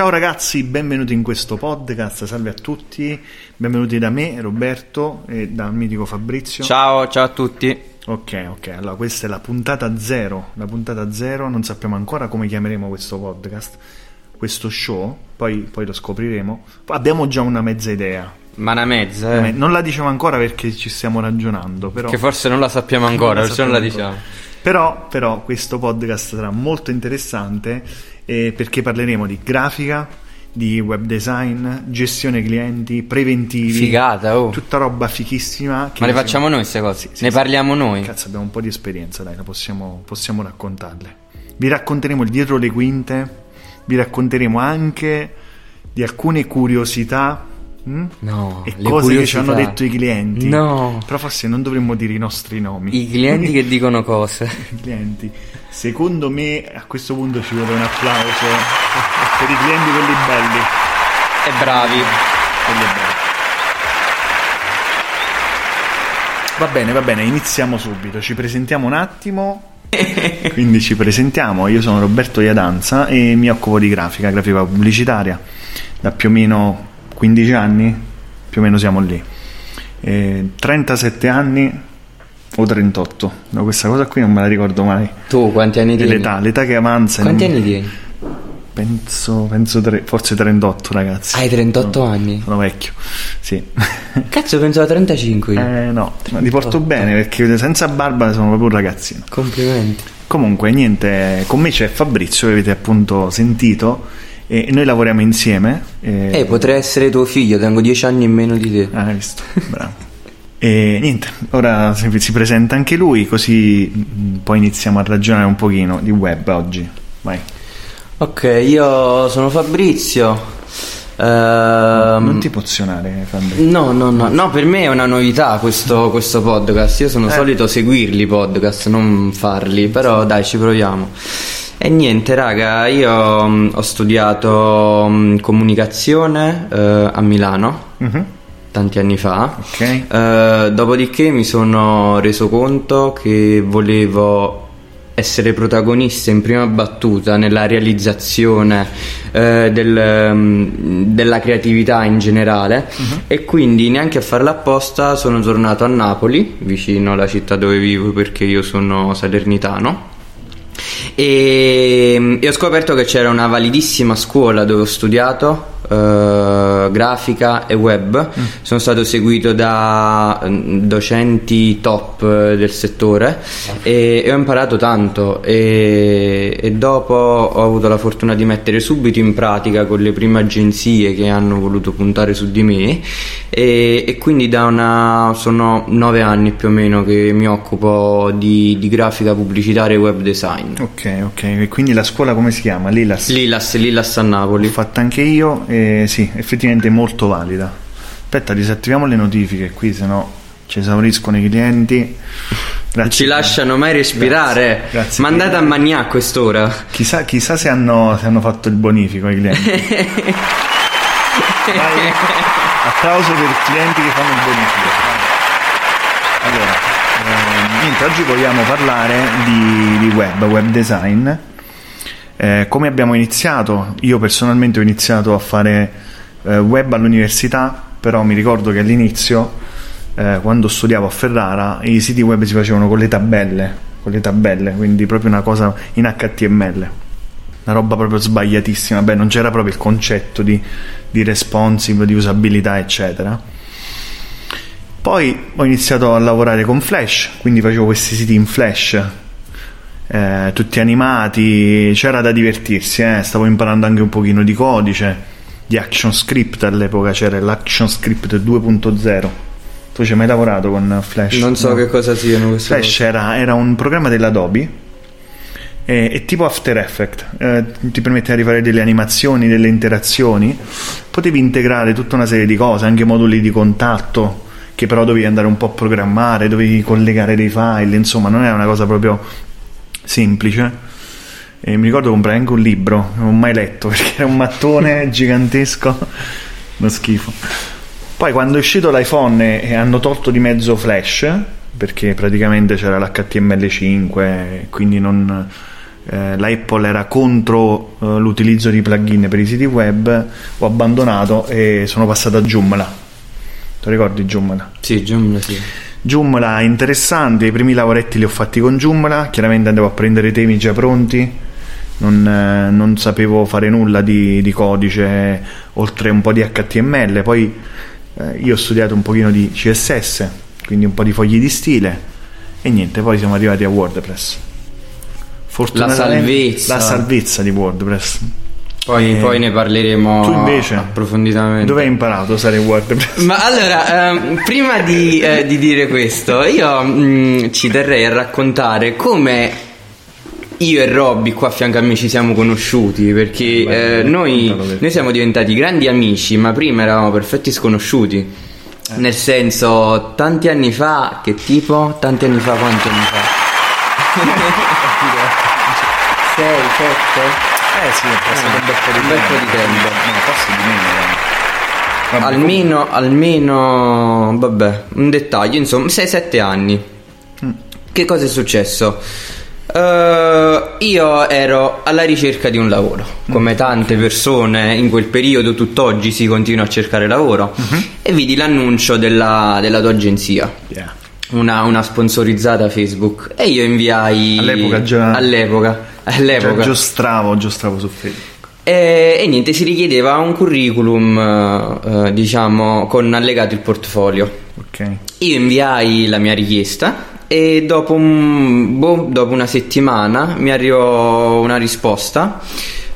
Ciao ragazzi, benvenuti in questo podcast, salve a tutti, benvenuti da me, Roberto e dal mitico Fabrizio. Ciao, ciao a tutti. Ok, ok, allora questa è la puntata zero, la puntata zero, non sappiamo ancora come chiameremo questo podcast, questo show, poi, poi lo scopriremo. Abbiamo già una mezza idea. Ma una mezza, eh. Non la diciamo ancora perché ci stiamo ragionando, però... Che forse non la sappiamo ancora, perciò non la diciamo. Però, però questo podcast sarà molto interessante eh, perché parleremo di grafica, di web design, gestione clienti, preventivi. Figata, oh. Tutta roba fichissima. Ma le facciamo noi queste cose? Sì, sì, ne sì. parliamo noi? Cazzo, abbiamo un po' di esperienza, dai, la possiamo, possiamo raccontarle. Vi racconteremo il dietro le quinte, vi racconteremo anche di alcune curiosità Mm? No, e cose curiosità. che ci hanno detto i clienti. No. Però forse non dovremmo dire i nostri nomi. I clienti che dicono cose. I clienti. Secondo me a questo punto ci vuole un applauso per i clienti quelli belli. E bravi. Quelli bravi. Va bene, va bene, iniziamo subito. Ci presentiamo un attimo. Quindi ci presentiamo. Io sono Roberto Iadanza e mi occupo di grafica, grafica pubblicitaria da più o meno 15 anni, più o meno siamo lì. E 37 anni o 38, no, questa cosa qui non me la ricordo mai. Tu quanti anni tieni? L'età, l'età che avanza. Quanti anni tieni? Penso, penso tre, forse 38 ragazzi. Hai 38 sono, anni? Sono vecchio, sì. Cazzo, penso a 35. Eh no, ma ti porto bene perché senza barba sono proprio un ragazzino. Complimenti. Comunque, niente, con me c'è Fabrizio, che avete appunto sentito e noi lavoriamo insieme. E... Eh, potrei essere tuo figlio, tengo dieci anni in meno di te. Ah, hai visto, bravo. E niente, ora si presenta anche lui, così mm, poi iniziamo a ragionare un pochino di web oggi. Vai. Ok, io sono Fabrizio. Uh, non ti pozionare, Fabrizio. No, no, no, no, per me è una novità questo, questo podcast. Io sono eh. solito seguirli podcast, non farli, però dai, ci proviamo. E niente, raga, io um, ho studiato um, comunicazione uh, a Milano. Uh-huh. Tanti anni fa, okay. uh, dopodiché mi sono reso conto che volevo essere protagonista in prima battuta nella realizzazione eh, del, um, della creatività in generale uh-huh. e quindi neanche a farla apposta sono tornato a Napoli, vicino alla città dove vivo perché io sono salernitano e, e ho scoperto che c'era una validissima scuola dove ho studiato Uh, grafica e web. Mm. Sono stato seguito da mm, docenti top del settore e, e ho imparato tanto e, e, dopo ho avuto la fortuna di mettere subito in pratica con le prime agenzie che hanno voluto puntare su di me e, e quindi da una, sono nove anni più o meno che mi occupo di, di grafica pubblicitaria e web design. Ok, ok, e quindi la scuola come si chiama? Lilas? Lilas, Lilas a Napoli. L'ho fatta anche io e sì, effettivamente è molto valida. Aspetta, disattiviamo le notifiche qui, se no ci esauriscono i clienti. Grazie. Ci lasciano mai respirare. Grazie. Grazie. Mandate a Magna a quest'ora. Chissà, chissà se, hanno, se, hanno, fatto il bonifico i clienti. Vai, applauso per i clienti che fanno il bonifico. Allora, eh, niente, oggi vogliamo parlare di, di web, web design eh, come abbiamo iniziato? Io personalmente ho iniziato a fare eh, web all'università, però mi ricordo che all'inizio, eh, quando studiavo a Ferrara, i siti web si facevano con le tabelle, con le tabelle, quindi proprio una cosa in HTML. Una roba proprio sbagliatissima, beh, non c'era proprio il concetto di, di responsive, di usabilità, eccetera. Poi ho iniziato a lavorare con Flash, quindi facevo questi siti in Flash eh, tutti animati, c'era da divertirsi, eh? stavo imparando anche un pochino di codice, di ActionScript all'epoca c'era l'ActionScript 2.0. Tu ci hai mai lavorato con Flash? Non so no? che cosa siano queste Flash era, era, un programma dell'Adobe e, e tipo After Effects, eh, ti permetteva di fare delle animazioni, delle interazioni, potevi integrare tutta una serie di cose, anche moduli di contatto che però dovevi andare un po' a programmare, dovevi collegare dei file, insomma non era una cosa proprio semplice. E mi ricordo comprai anche un libro, non ho mai letto perché era un mattone gigantesco, uno schifo. Poi quando è uscito l'iPhone e hanno tolto di mezzo Flash, perché praticamente c'era l'HTML5, quindi non, eh, la Apple era contro eh, l'utilizzo di plugin per i siti web, ho abbandonato e sono passato a Joomla. Ti ricordi Joomla? Sì, Joomla sì. Joomla interessante, i primi lavoretti li ho fatti con Joomla, chiaramente andavo a prendere i temi già pronti, non, eh, non sapevo fare nulla di, di, codice oltre un po' di HTML, poi eh, io ho studiato un pochino di CSS, quindi un po' di fogli di stile e niente, poi siamo arrivati a WordPress. La salvezza. La salvezza di WordPress. Poi, eh, poi, ne parleremo tu invece, approfonditamente. Dove hai imparato a usare WordPress? Ma allora, ehm, prima di, eh, di, dire questo, io mh, mm, ci terrei a raccontare come io e Robby qua a fianco a me ci siamo conosciuti perché Beh, eh, noi, noi, siamo diventati grandi amici, ma prima eravamo perfetti sconosciuti. Eh. Nel senso, tanti anni fa, che tipo? Tanti anni fa, quanti anni fa? 6, 7? Eh sì, è passato un bel po' di, tempo. No, forse di meno. Almeno, almeno, vabbè, un dettaglio, insomma, 6-7 anni. Mm. Che cosa è successo? Uh, io ero alla ricerca di un lavoro, come tante persone in quel periodo, tutt'oggi si continua a cercare lavoro, uh-huh. e vidi l'annuncio della, della tua agenzia. Yeah. Una, una, sponsorizzata Facebook e io inviai all'epoca già all'epoca, all'epoca. Già giostravo, giostravo su Facebook e, e, niente si richiedeva un curriculum uh, diciamo con allegato il portfolio ok io inviai la mia richiesta e dopo, un, boh, dopo una settimana mi arrivò una risposta.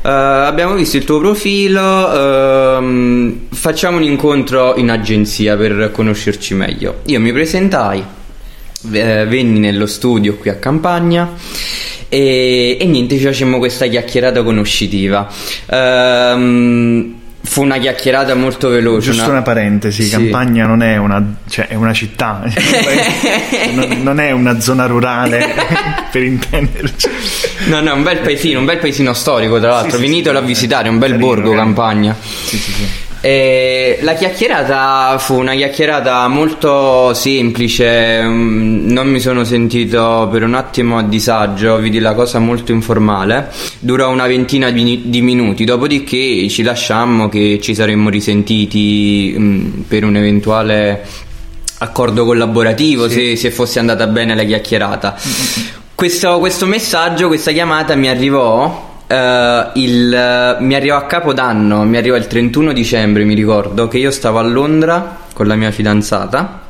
Uh, abbiamo visto il tuo profilo, uh, facciamo un incontro in agenzia per conoscerci meglio. Io mi presentai, eh, venni nello studio qui a Campagna e, e niente, ci facemmo questa chiacchierata conoscitiva. Uh, Fu una chiacchierata molto veloce. Giusto una, una parentesi, sì. Campagna non è una, cioè, è una città, non, non, è una zona rurale per intenderci. No, no, un bel paesino, un bel paesino storico tra l'altro, sì, venitelo sì, a visitare, è un bel carino, borgo carino. Campagna. Sì, sì, sì. E la chiacchierata fu una chiacchierata molto semplice, mm, non mi sono sentito per un attimo a disagio, vidi la cosa molto informale, durò una ventina di, di minuti, dopodiché ci lasciammo che ci saremmo risentiti mh, mm, per un eventuale accordo collaborativo sì. se, se, fosse andata bene la chiacchierata. Questo, questo messaggio, questa chiamata mi arrivò Uh, il, uh, mi arrivò a capodanno, mi arrivò il 31 dicembre, mi ricordo, che io stavo a Londra con la mia fidanzata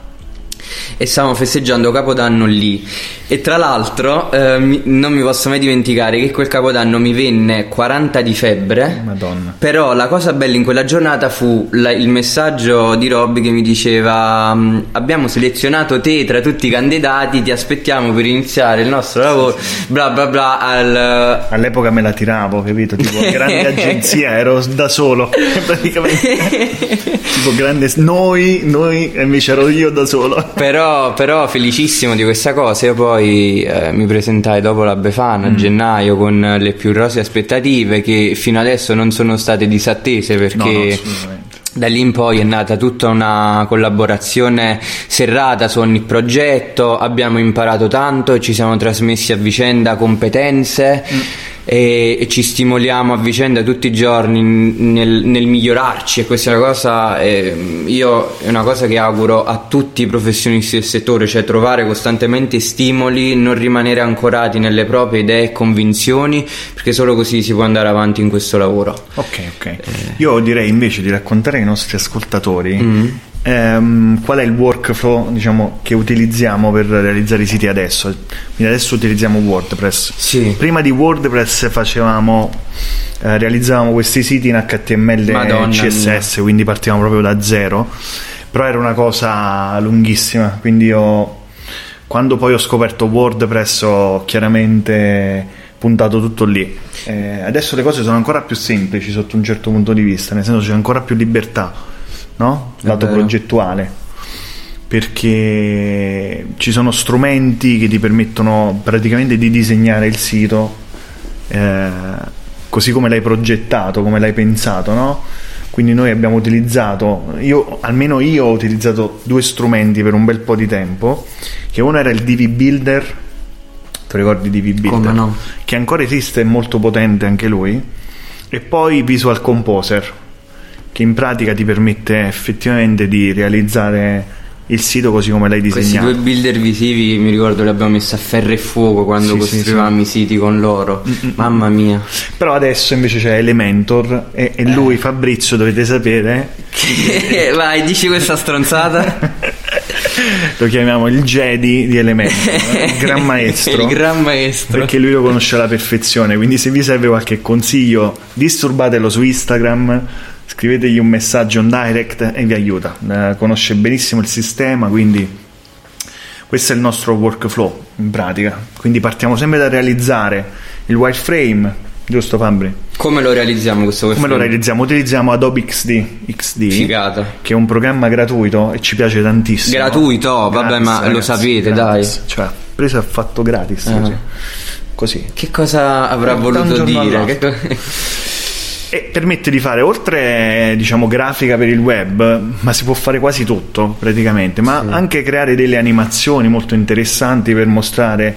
e stavamo festeggiando Capodanno lì. E tra l'altro eh, mi, non mi posso mai dimenticare che quel Capodanno mi venne 40 di febbre. Madonna. però la cosa bella in quella giornata fu la, il messaggio di Robby che mi diceva mm, abbiamo selezionato te tra tutti i candidati ti aspettiamo per iniziare il nostro lavoro bla bla bla al... all'epoca me la tiravo capito? Tipo grande agenzia ero da solo praticamente. Tipo grande noi noi invece ero io da solo però, però, felicissimo di questa cosa. Io poi eh, mi presentai dopo la Befana mm. a gennaio con le più rose aspettative che fino adesso non sono state disattese perché. No, no, da lì in poi è nata tutta una collaborazione serrata su ogni progetto, abbiamo imparato tanto, ci siamo trasmessi a vicenda competenze. Mm e, e, ci stimoliamo a vicenda tutti i giorni nel, nel migliorarci e questa è una cosa eh, io è una cosa che auguro a tutti i professionisti del settore cioè trovare costantemente stimoli non rimanere ancorati nelle proprie idee e convinzioni perché solo così si può andare avanti in questo lavoro ok ok eh. io direi invece di raccontare ai nostri ascoltatori mm-hmm ehm, qual è il workflow diciamo, che utilizziamo per realizzare i siti adesso. Quindi adesso utilizziamo WordPress. Sì. Prima di WordPress facevamo, eh, realizzavamo questi siti in HTML e CSS, mia. quindi partivamo proprio da zero. Però era una cosa lunghissima, quindi io quando poi ho scoperto WordPress ho chiaramente puntato tutto lì. Eh, adesso le cose sono ancora più semplici sotto un certo punto di vista, nel senso c'è ancora più libertà no? lato progettuale perché ci sono strumenti che ti permettono praticamente di disegnare il sito eh, così come l'hai progettato, come l'hai pensato, no? Quindi noi abbiamo utilizzato, io, almeno io ho utilizzato due strumenti per un bel po' di tempo, che uno era il DV Builder, te ricordi di V-Builder? Come no? Che ancora esiste, è molto potente anche lui. E poi Visual Composer, che in pratica ti permette effettivamente di realizzare il sito così come l'hai Questi disegnato. due builder visivi mi ricordo li abbiamo messi a ferro e fuoco quando Sì, sì, costruivamo i siti con loro. Mamma mia. Però adesso invece c'è Elementor e, e lui, Fabrizio, dovete sapere, Vai, dici questa stronzata. lo chiamiamo il Jedi di Elementor, eh, il gran maestro. Il gran maestro. Perché lui lo conosce alla perfezione, quindi se vi serve qualche consiglio, disturbatelo su Instagram, scrivetegli un messaggio in direct e vi aiuta. Eh, conosce benissimo il sistema, quindi questo è il nostro workflow in pratica. Quindi partiamo sempre da realizzare il wireframe, giusto Fabri? Come lo realizziamo questo Come lo wireframe? realizziamo? Utilizziamo Adobe XD, XD Figata. che è un programma gratuito e ci piace tantissimo. Gratuito? Vabbè, ma lo sapete, gratis. Cioè, preso e fatto gratis. Ah. Così. Che cosa avrà un voluto dire? E permette di fare oltre diciamo grafica per il web, ma si può fare quasi tutto praticamente, ma anche creare delle animazioni molto interessanti per mostrare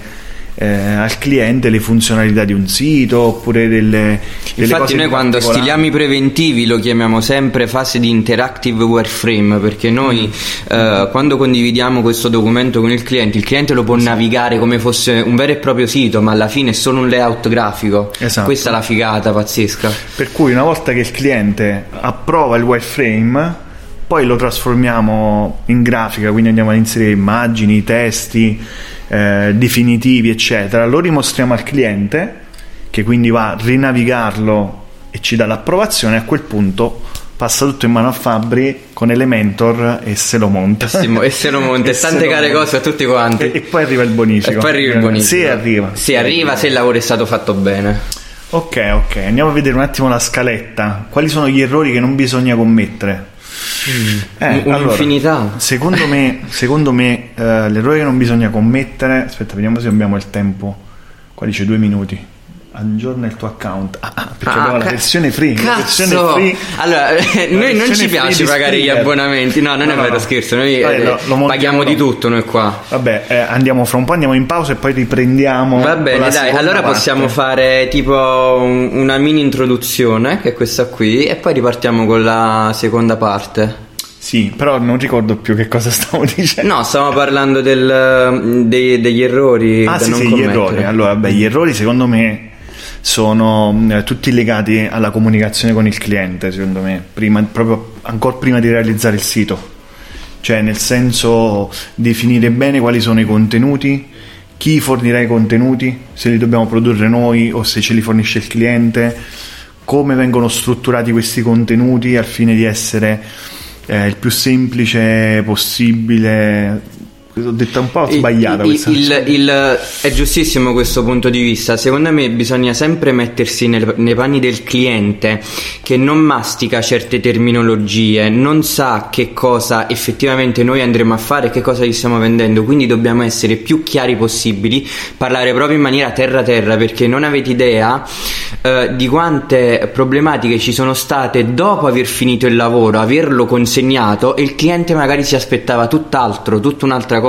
eh, al cliente le funzionalità di un sito oppure delle, delle Infatti noi quando stiliamo i preventivi lo chiamiamo sempre fase di interactive wireframe perché noi Mm. eh, quando condividiamo questo documento con il cliente il cliente lo può navigare come fosse un vero e proprio sito ma alla fine è solo un layout grafico Esatto. questa è la figata pazzesca Per cui una volta che il cliente approva il wireframe, poi lo trasformiamo in grafica, quindi andiamo ad inserire immagini, testi, eh, definitivi, eccetera. Lo rimostriamo al cliente, che quindi va a rinavigarlo e ci dà l'approvazione. A quel punto passa tutto in mano a Fabri con Elementor e se lo monta. e se lo monta E tante care monta. cose a tutti quanti E, e poi arriva il bonifico. E poi arriva il bonifico Se arriva. se arriva se il lavoro è stato fatto bene Ok, ok, andiamo a vedere un attimo la scaletta. Quali sono gli errori che non bisogna commettere? Eh, Un- un'infinità. secondo me, secondo me eh, l'errore che non bisogna commettere. Aspetta, vediamo se abbiamo il tempo. Qua dice due minuti. Aggiorna il tuo account. Ah, ah, perché Ah, abbiamo la ca- versione free. La Cazzo! versione free. Allora, noi non ci piace pagare gli abbonamenti. No, non No, è no, vero, no. scherzo. Noi Vabbè, eh, lo- paghiamo di tutto noi qua. Vabbè, eh, andiamo fra un po', andiamo in pausa e poi riprendiamo. Va bene, la dai, allora parte. possiamo fare tipo un- una mini introduzione, che è questa qui, e poi ripartiamo con la seconda parte. Sì, però non ricordo più che cosa stavo dicendo. No, stiamo parlando del- dei- degli errori Ah da sì, non sì, gli errori. Allora, beh, gli errori secondo me sono mh, tutti legati alla comunicazione con il cliente, secondo me, prima, proprio ancora prima di realizzare il sito. Cioè, nel senso definire bene quali sono i contenuti, chi fornirà i contenuti, se li dobbiamo produrre noi o se ce li fornisce il cliente, come vengono strutturati questi contenuti al fine di essere eh, il più semplice possibile. Ho detto un po' sbagliata Il- questa il- il- è giustissimo questo punto di vista. Secondo me bisogna sempre mettersi nel- nei panni del cliente che non mastica certe terminologie, non sa che cosa effettivamente noi andremo a fare e che cosa gli stiamo vendendo. Quindi dobbiamo essere più chiari possibili, parlare proprio in maniera terra-terra perché non avete idea eh, di quante problematiche ci sono state dopo aver finito il lavoro, averlo consegnato e il cliente magari si aspettava tutt'altro, tutta un'altra cosa.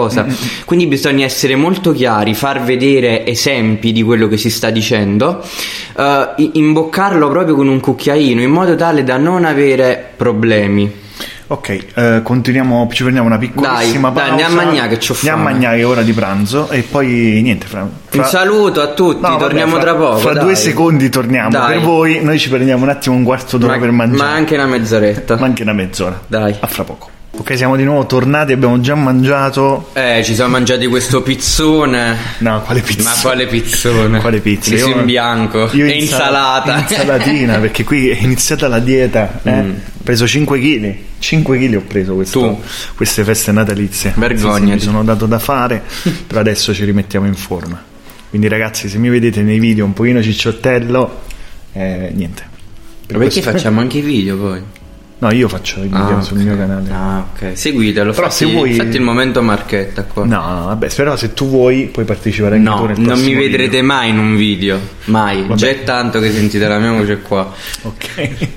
Quindi bisogna essere molto chiari, far vedere esempi di quello che si sta dicendo, eh, imboccarlo proprio con un cucchiaino in modo tale da non avere problemi. Ok, eh, continuiamo, ci prendiamo una piccolissima Dai, dai, pausa. andiamo a mangiare che Andiamo a fame. mangiare che è ora di pranzo e poi niente, fra, fra- Un saluto a tutti, No, vabbè, torniamo fra- tra poco. Fra dai. due secondi torniamo. Dai. Per voi noi ci prendiamo un attimo un quarto d'ora ma, per mangiare. ma anche una mezz'oretta. Ma anche una mezz'ora. Dai. A fra poco. Ok, siamo di nuovo tornati, abbiamo già mangiato. Eh, ci siamo mangiati questo pizzone. No, quale pizza? Ma quale pizzone? Quale pizza? Riso Io- in bianco. Io e insalata. Insalatina, perché qui è iniziata la dieta. eh. Ho preso 5 kg. 5 kg ho preso questo- Tu? queste feste natalizie. Sì, mi sono dato da fare, però adesso ci rimettiamo in forma. Quindi ragazzi, se mi vedete nei video un pochino cicciottello, eh, niente. Per Ma perché questo- facciamo anche i video poi? No, io faccio i video Ah, sul ok. mio canale. Ah, ok. Seguitelo. Però fatti, se vuoi- fatti il momento marchetta qua. No, no, vabbè, però se tu vuoi puoi partecipare anche tu No, nel non mi prossimo vedrete video. mai in un video. Mai. Vabbè. Già è tanto che sentite la mia voce qua. Ok.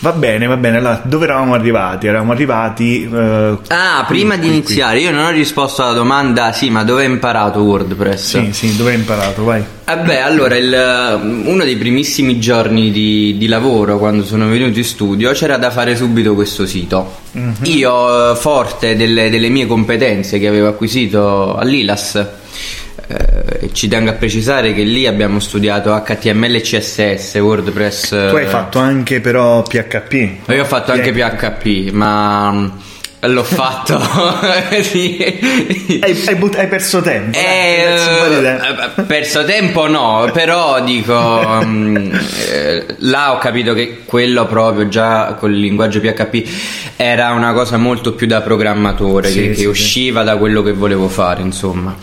Va bene, va bene. Allora, dove eravamo arrivati? Eravamo arrivati. eh, Ah, qui, prima di qui, qui. iniziare, io non ho risposto alla domanda, sì, ma dove hai imparato WordPress? Sì, sì, dove hai imparato? Vai. Vabbè, allora, il- uno dei primissimi giorni di, di lavoro, quando sono venuto in studio, c'era da fare subito questo sito. Io, eh, forte delle, delle mie competenze che avevo acquisito all'ILAS, eh, ci tengo a precisare che lì abbiamo studiato HTML e CSS, WordPress. Tu hai fatto anche però PHP. Io ho fatto anche PHP, ma mm, l'ho fatto. Hai, hai but- hai perso tempo. Eh, tempo. eh, perso tempo no, però dico, mm, eh, là ho capito che quello proprio già col linguaggio PHP era una cosa molto più da programmatore, Sì, che, che sì, sì. usciva da quello che volevo fare, insomma.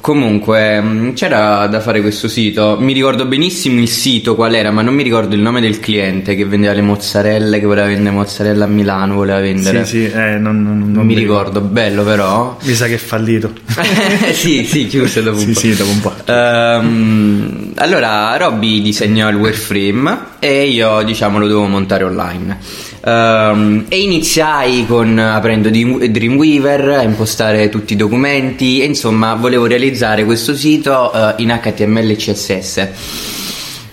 Comunque mh, c'era da fare questo sito, mi ricordo benissimo il sito qual era, ma non mi ricordo il nome del cliente che vendeva le mozzarelle, che voleva vendere mozzarella a Milano, voleva vendere. Sì, sì, eh, non, non- non Non mi ricordo, bello però. Mi sa che è fallito. sì, sì, chiuse dopo un Sì, po'. sì, dopo un po'. Ehm, allora, Robby disegnò il wireframe e io, diciamo, lo dovevo montare online. Ehm, e iniziai con aprendo Dreamweaver a impostare tutti i documenti e insomma volevo realizzare questo sito eh, in HTML e CSS.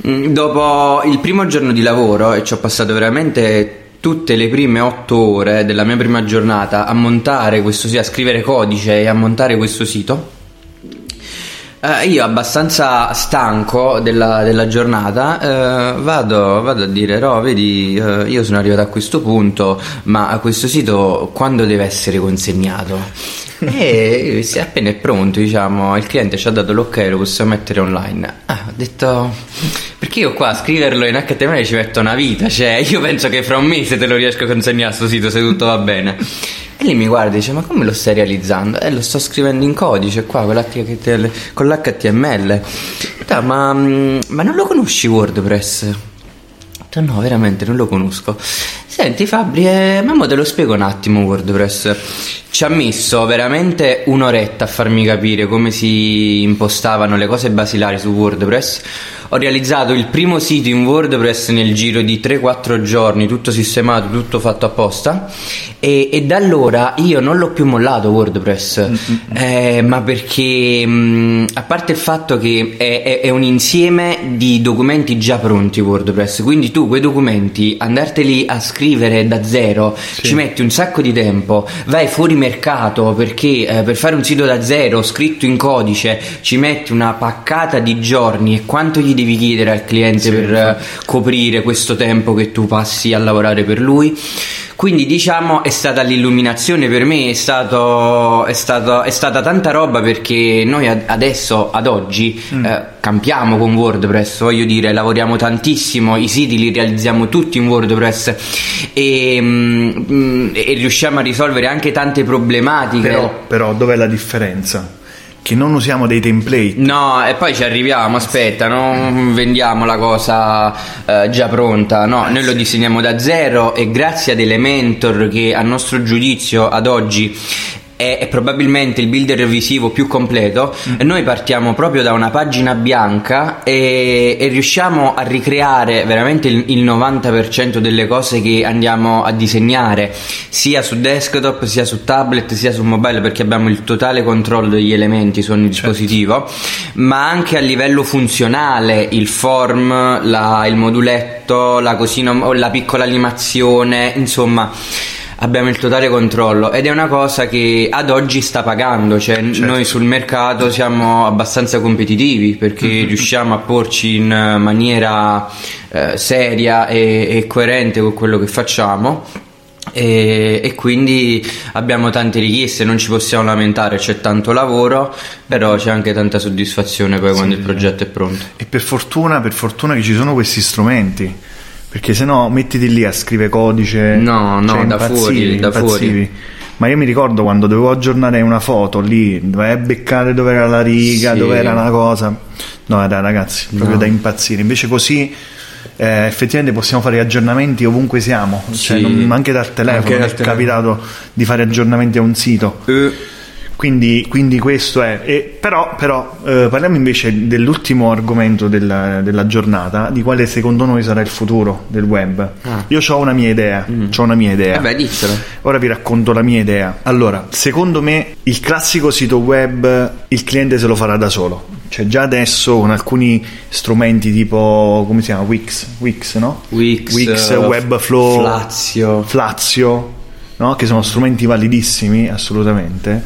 Mm, Dopo il primo giorno di lavoro, e ci ho passato veramente tutte le prime otto ore della mia prima giornata a montare questo sito, a scrivere codice e a montare questo sito. eh, io abbastanza stanco della, della giornata eh, vado, vado a dire Ro vedi eh, io sono arrivato a questo punto ma a questo sito quando deve essere consegnato e se appena è pronto diciamo il cliente ci ha dato l'ok lo possiamo mettere online ah, ho detto perché io qua a scriverlo in HTML ci metto una vita cioè io penso che fra un mese te lo riesco a consegnare sto sito se tutto va bene e lei mi guarda e dice: Ma come lo stai realizzando? Eh, lo sto scrivendo in codice qua con, l'HTML con l'HTML. Detto, ma, mm, ma non lo conosci WordPress? No, veramente non lo conosco. Senti Fabri, eh, ma te lo spiego un attimo WordPress. Ci ha messo veramente un'oretta a farmi capire come si impostavano le cose basilari su WordPress. Ho realizzato il primo sito in WordPress nel giro di 3-4 giorni, tutto sistemato, tutto fatto apposta. E, e da allora io non l'ho più mollato WordPress, eh, ma perché mh, a parte il fatto che è, è- è un insieme di documenti già pronti WordPress, quindi tu quei documenti andarteli a scrivere da zero ci metti un sacco di tempo, vai fuori mercato perché eh, per fare un sito da zero scritto in codice ci metti una paccata di giorni e quanto gli devi chiedere al cliente per eh, coprire questo tempo che tu passi a lavorare per lui. Quindi diciamo è stata l'illuminazione per me, è, stato, è, stato- è stata tanta roba perché noi ad- adesso, ad oggi, eh, campiamo con WordPress, voglio dire, lavoriamo tantissimo, i siti li realizziamo tutti in WordPress e, mm, mm, e riusciamo a risolvere anche tante problematiche. Però, però dov'è la differenza? Che non usiamo dei template. No, e poi ci arriviamo, aspetta, non vendiamo la cosa eh, già pronta, no, noi lo disegniamo da zero e grazie ad Elementor che a nostro giudizio ad oggi è, è probabilmente il builder visivo più completo, noi partiamo proprio da una pagina bianca e, e riusciamo a ricreare veramente il, il 90% delle cose che andiamo a disegnare, sia su desktop, sia su tablet, sia su mobile, perché abbiamo il totale controllo degli elementi su ogni dispositivo, ma anche a livello funzionale, il form, la- il moduletto, la cosina, la piccola animazione, insomma abbiamo il totale controllo ed è una cosa che ad oggi sta pagando, cioè n- noi sul mercato siamo abbastanza competitivi perché riusciamo a porci in maniera eh, seria e, e coerente con quello che facciamo. E, e quindi abbiamo tante richieste, non ci possiamo lamentare, c'è tanto lavoro, però c'è anche tanta soddisfazione poi quando il progetto è pronto. E per fortuna, per fortuna che ci sono questi strumenti. Perché se no mettiti lì a scrivere codice. No, no, cioè, da impazzivi, fuori, da impazzivi. fuori. Ma io mi ricordo quando dovevo aggiornare una foto lì, a beccare dove era la riga, Sì. dove era una cosa. No, dai, ragazzi, proprio No. da impazzire. Invece così eh, effettivamente possiamo fare aggiornamenti ovunque siamo, cioè, Sì. non- anche dal telefono. Anche dal è telefono. capitato di fare aggiornamenti a un sito. Eh, Quindi, quindi questo è. E però, però eh, parliamo invece dell'ultimo argomento della, della, giornata, di quale secondo noi sarà il futuro del web. Ah. Io ho una mia idea. Mm. Ho una mia idea. Vabbè, dicelo. Ora vi racconto la mia idea. Allora, secondo me il classico sito web il cliente se lo farà da solo. Cioè, già adesso con alcuni strumenti tipo come si chiama? Wix, Wix no? Wix, Wix Webflow, Flazio. Flazio no? che sono strumenti validissimi assolutamente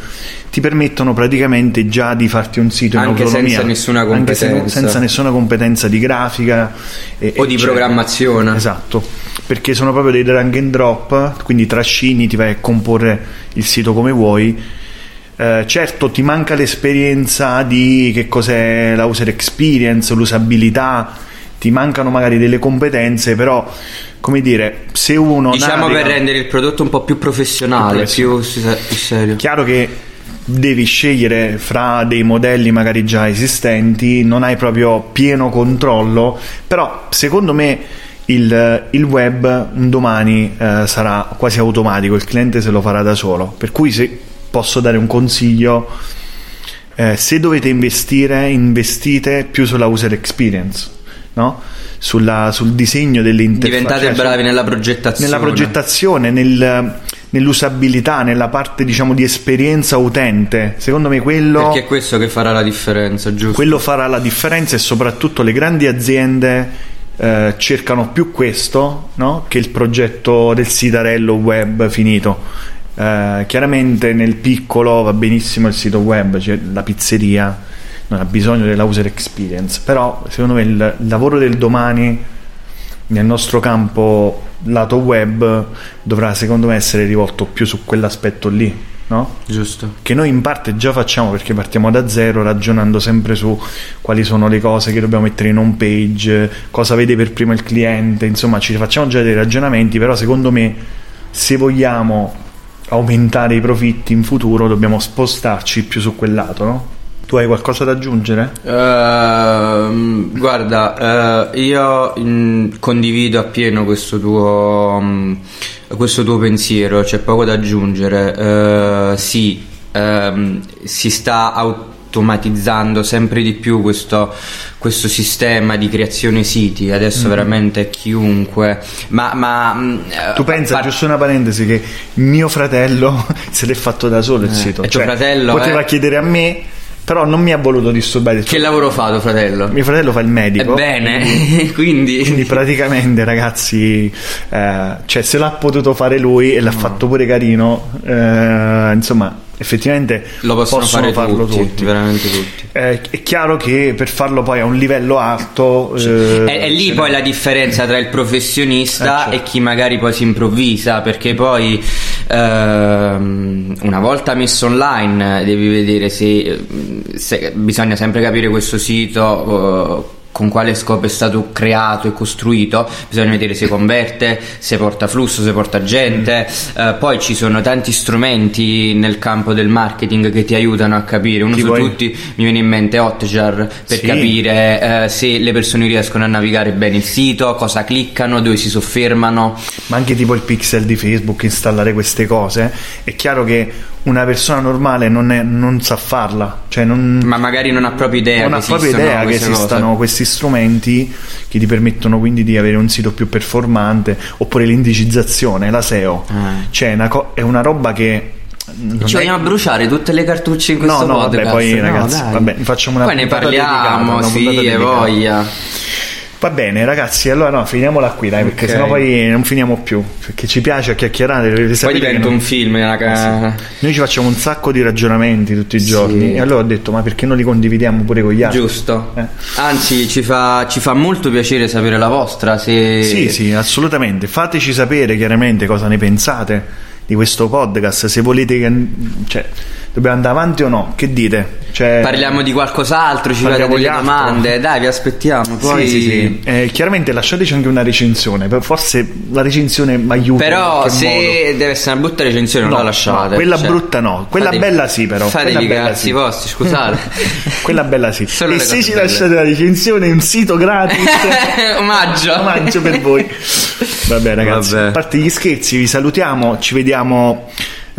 ti permettono praticamente già di farti un sito anche in autonomia. senza nessuna competenza anche se, senza nessuna competenza di grafica e, o di programmazione. Esatto. Perché sono proprio dei drag and drop quindi trascini ti vai a comporre il sito come vuoi. Eh, certo ti manca l'esperienza di che cos'è la user experience l'usabilità ti mancano magari delle competenze però come dire, se uno diciamo naviga... per rendere il prodotto un po' più professionale, più, professionale. più, più serio. Chiaro che devi scegliere fra dei modelli magari già esistenti, non hai proprio pieno controllo, però secondo me il, il web un domani eh, sarà quasi automatico, il cliente se lo farà da solo, per cui se posso dare un consiglio, eh, se dovete investire, investite più sulla user experience, no? Sulla, sul disegno delle interfacce. Diventate cioè, bravi nella progettazione. Nella progettazione, nel, nell'usabilità, nella parte diciamo di esperienza utente. Secondo me quello... Perché è questo che farà la differenza, giusto? Quello farà la differenza e soprattutto le grandi aziende eh, cercano più questo no? che il progetto del sitarello web finito. Eh, chiaramente nel piccolo va benissimo il sito web, cioè la pizzeria non ha bisogno della user experience, però secondo me il, lavoro del domani nel nostro campo lato web dovrà secondo me essere rivolto più su quell'aspetto lì. No? Giusto. Che noi in parte già facciamo perché partiamo da zero ragionando sempre su quali sono le cose che dobbiamo mettere in home page, cosa vede per primo il cliente, insomma ci facciamo già dei ragionamenti, però secondo me se vogliamo aumentare i profitti in futuro dobbiamo spostarci più su quel lato, no? Tu hai qualcosa da aggiungere? Uh, guarda, uh, io in, condivido appieno questo tuo, um, questo tuo, pensiero, c'è poco da aggiungere. Uh, sì, um, si sta automatizzando sempre di più questo, questo, sistema di creazione siti adesso mm. veramente chiunque ma, ma mm, tu pensa par- giusto una parentesi che mio fratello se l'è fatto da solo il eh, sito cioè, fratello poteva eh? chiedere a me però non mi ha voluto disturbare. Che lavoro fa tuo fratello? Mio fratello fa il medico. Ebbene, quindi... quindi... praticamente ragazzi, eh, cioè se l'ha potuto fare lui e l'ha no. fatto pure carino, eh, insomma effettivamente lo possono, possono fare farlo tutti, tutti. veramente tutti. Eh, è chiaro che per farlo poi a un livello alto eh, è, è, lì poi la differenza tra il professionista eh, certo. e chi magari poi si improvvisa perché poi ehm, una volta messo online devi vedere se, se bisogna sempre capire questo sito con quale scopo è stato creato e costruito, bisogna vedere se converte, se porta flusso, se porta gente, mm. uh, poi ci sono tanti strumenti nel campo del marketing che ti aiutano a capire, uno Chi su vuoi? tutti mi viene in mente Hotjar per sì. capire uh, se le persone riescono a navigare bene il sito, cosa cliccano, dove si soffermano. Ma anche tipo il pixel di Facebook, installare queste cose, è chiaro che una persona normale non, è, non sa farla. Cioè non, Ma magari non ha proprio idea non ha proprio idea che esistano cose. questi strumenti che ti permettono quindi di avere un sito più performante. Oppure l'indicizzazione, la SEO. Ah. Cioè, una co- è una roba che. Ci vogliamo è... bruciare tutte le cartucce in questo no, no, podcast? Vabbè, poi ragazzi, no, vabbè, facciamo una Poi ne parliamo, sì, e voglia. Va bene, ragazzi, allora no, finiamola qui, dai, perché okay. sennò poi non finiamo più. Perché ci piace chiacchierare. Poi diventa non... un film, raga. Sì. Noi ci facciamo un sacco di ragionamenti tutti i giorni. Sì. E allora ho detto, ma perché non li condividiamo pure con gli altri? Giusto. Eh. Anzi, ci fa, ci fa, molto piacere sapere la vostra. Se... Sì, sì, assolutamente. Fateci sapere chiaramente cosa ne pensate di questo podcast. Se volete che. Cioè, dobbiamo andare avanti o no? Che dite? Cioè, Parliamo di qualcos'altro, ci fate delle domande, dai, vi aspettiamo. Poi... Sì, sì, sì. Eh, chiaramente lasciateci anche una recensione, forse la recensione mi aiuta. Però se modo. deve essere una brutta recensione no, non la lasciate. No, quella cioè, brutta no, quella fate, bella sì però. Fate i cazzi sì. vostri, scusate. quella bella sì. Solo e se ci belle. lasciate la recensione un sito gratis. Omaggio. Omaggio per voi. Vabbè ragazzi, Vabbè. a parte gli scherzi vi salutiamo, ci vediamo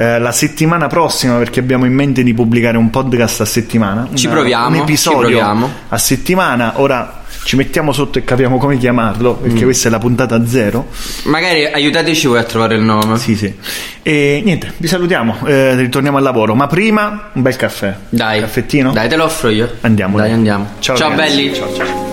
eh, la settimana prossima perché abbiamo in mente di pubblicare un podcast a settimana. Ci una- proviamo, Un ci episodio proviamo. a settimana. Ora ci mettiamo sotto e capiamo come chiamarlo Mm. perché questa è la puntata zero. Magari aiutateci voi a trovare il nome. Sì, sì. E niente, vi salutiamo, eh, ritorniamo al lavoro. Ma prima un bel caffè. Dai. Caffettino? Dai, te lo offro io. Andiamo. Dai, andiamo. Ciao, ciao belli. Ciao, ciao.